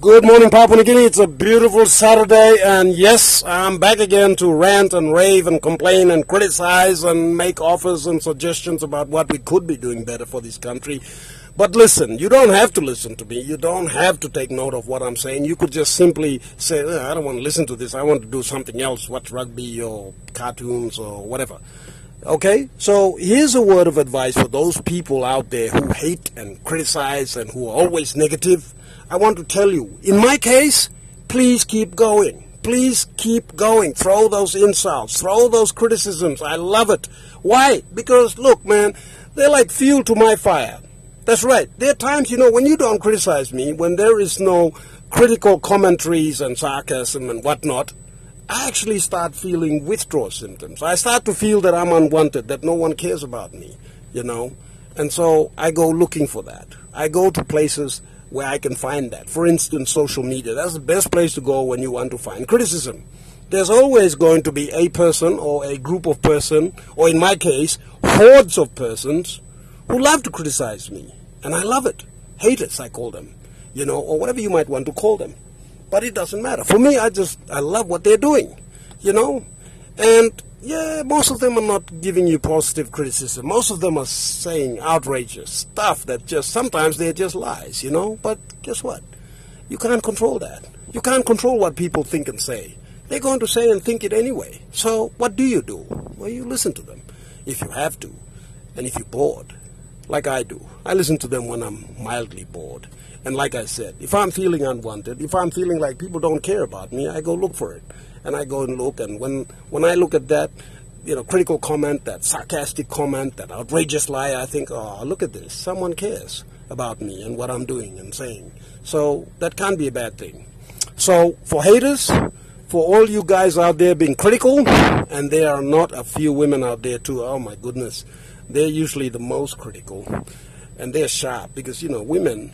Good morning, Papua New Guinea. It's a beautiful Saturday, and yes, I'm back again to rant and rave and complain and criticize and make offers and suggestions about what we could be doing better for this country. But listen, you don't have to listen to me. You don't have to take note of what I'm saying. You could just simply say, oh, I don't want to listen to this. I want to do something else, watch rugby or cartoons or whatever. Okay? So here's a word of advice for those people out there who hate and criticize and who are always negative. I want to tell you, in my case, please keep going. Please keep going. Throw those insults. Throw those criticisms. I love it. Why? Because, look, man, they're like fuel to my fire. That's right. There are times, you know, when you don't criticize me, when there is no critical commentaries and sarcasm and whatnot, I actually start feeling withdrawal symptoms. I start to feel that I'm unwanted, that no one cares about me, you know. And so I go looking for that. I go to places where I can find that. For instance, social media. That's the best place to go when you want to find criticism. There's always going to be a person or a group of person, or in my case, hordes of persons who love to criticize me. And I love it. Haters, I call them. You know, or whatever you might want to call them. But it doesn't matter. For me, I just, I love what they're doing. You know? And yeah, most of them are not giving you positive criticism. Most of them are saying outrageous stuff that just, sometimes they're just lies, you know? But guess what? You can't control that. You can't control what people think and say. They're going to say and think it anyway. So what do you do? Well, you listen to them if you have to. And if you're bored, like I do. I listen to them when I'm mildly bored. And like I said, if I'm feeling unwanted, if I'm feeling like people don't care about me, I go look for it. And I go and look. And when, when I look at that, you know, critical comment, that sarcastic comment, that outrageous lie, I think, oh, look at this. Someone cares about me and what I'm doing and saying. So that can't be a bad thing. So for haters, for all you guys out there being critical, and there are not a few women out there too, oh my goodness they're usually the most critical and they're sharp because you know women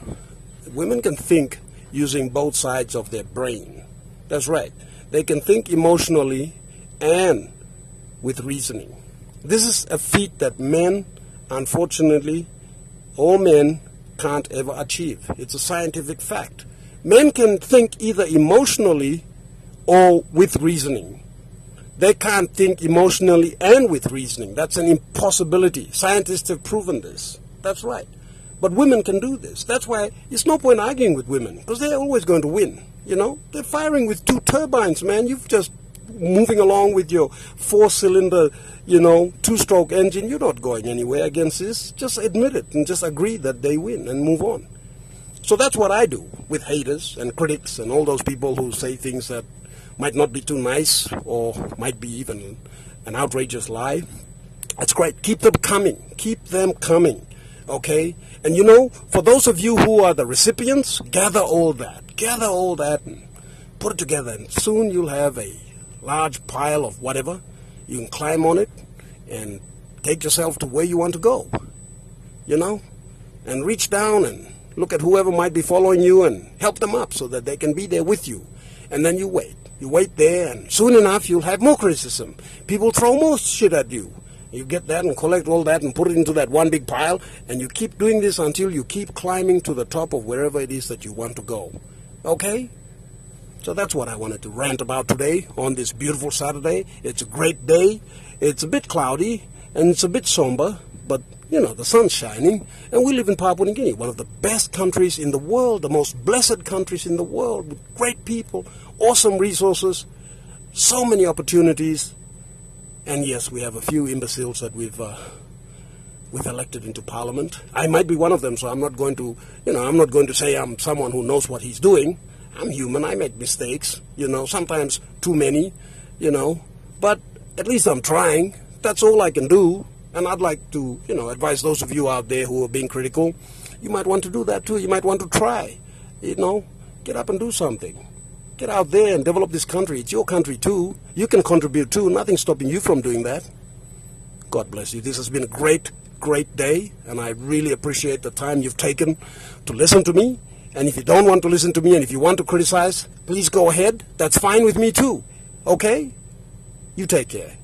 women can think using both sides of their brain. That's right. They can think emotionally and with reasoning. This is a feat that men unfortunately all men can't ever achieve. It's a scientific fact. Men can think either emotionally or with reasoning they can't think emotionally and with reasoning. That's an impossibility. Scientists have proven this. That's right. But women can do this. That's why it's no point arguing with women because they're always going to win. You know, they're firing with two turbines, man. You've just moving along with your four-cylinder, you know, two-stroke engine. You're not going anywhere against this. Just admit it and just agree that they win and move on. So that's what I do with haters and critics and all those people who say things that might not be too nice or might be even an outrageous lie. That's great. Keep them coming. Keep them coming. Okay? And you know, for those of you who are the recipients, gather all that. Gather all that and put it together. And soon you'll have a large pile of whatever. You can climb on it and take yourself to where you want to go. You know? And reach down and look at whoever might be following you and help them up so that they can be there with you. And then you wait. You wait there, and soon enough you'll have more criticism. People throw more shit at you. You get that and collect all that and put it into that one big pile, and you keep doing this until you keep climbing to the top of wherever it is that you want to go. Okay? So that's what I wanted to rant about today on this beautiful Saturday. It's a great day. It's a bit cloudy and it's a bit somber, but you know, the sun's shining, and we live in Papua New Guinea, one of the best countries in the world, the most blessed countries in the world, with great people, awesome resources, so many opportunities, and yes, we have a few imbeciles that we've uh, we've elected into parliament. I might be one of them, so I'm not going to, you know, I'm not going to say I'm someone who knows what he's doing. I'm human. I make mistakes, you know, sometimes too many, you know, but at least I'm trying. That's all I can do. And I'd like to, you know, advise those of you out there who are being critical, you might want to do that too. You might want to try, you know, get up and do something. Get out there and develop this country. It's your country too. You can contribute too. Nothing's stopping you from doing that. God bless you. This has been a great, great day, and I really appreciate the time you've taken to listen to me. And if you don't want to listen to me and if you want to criticize, please go ahead. That's fine with me too. Okay? You take care.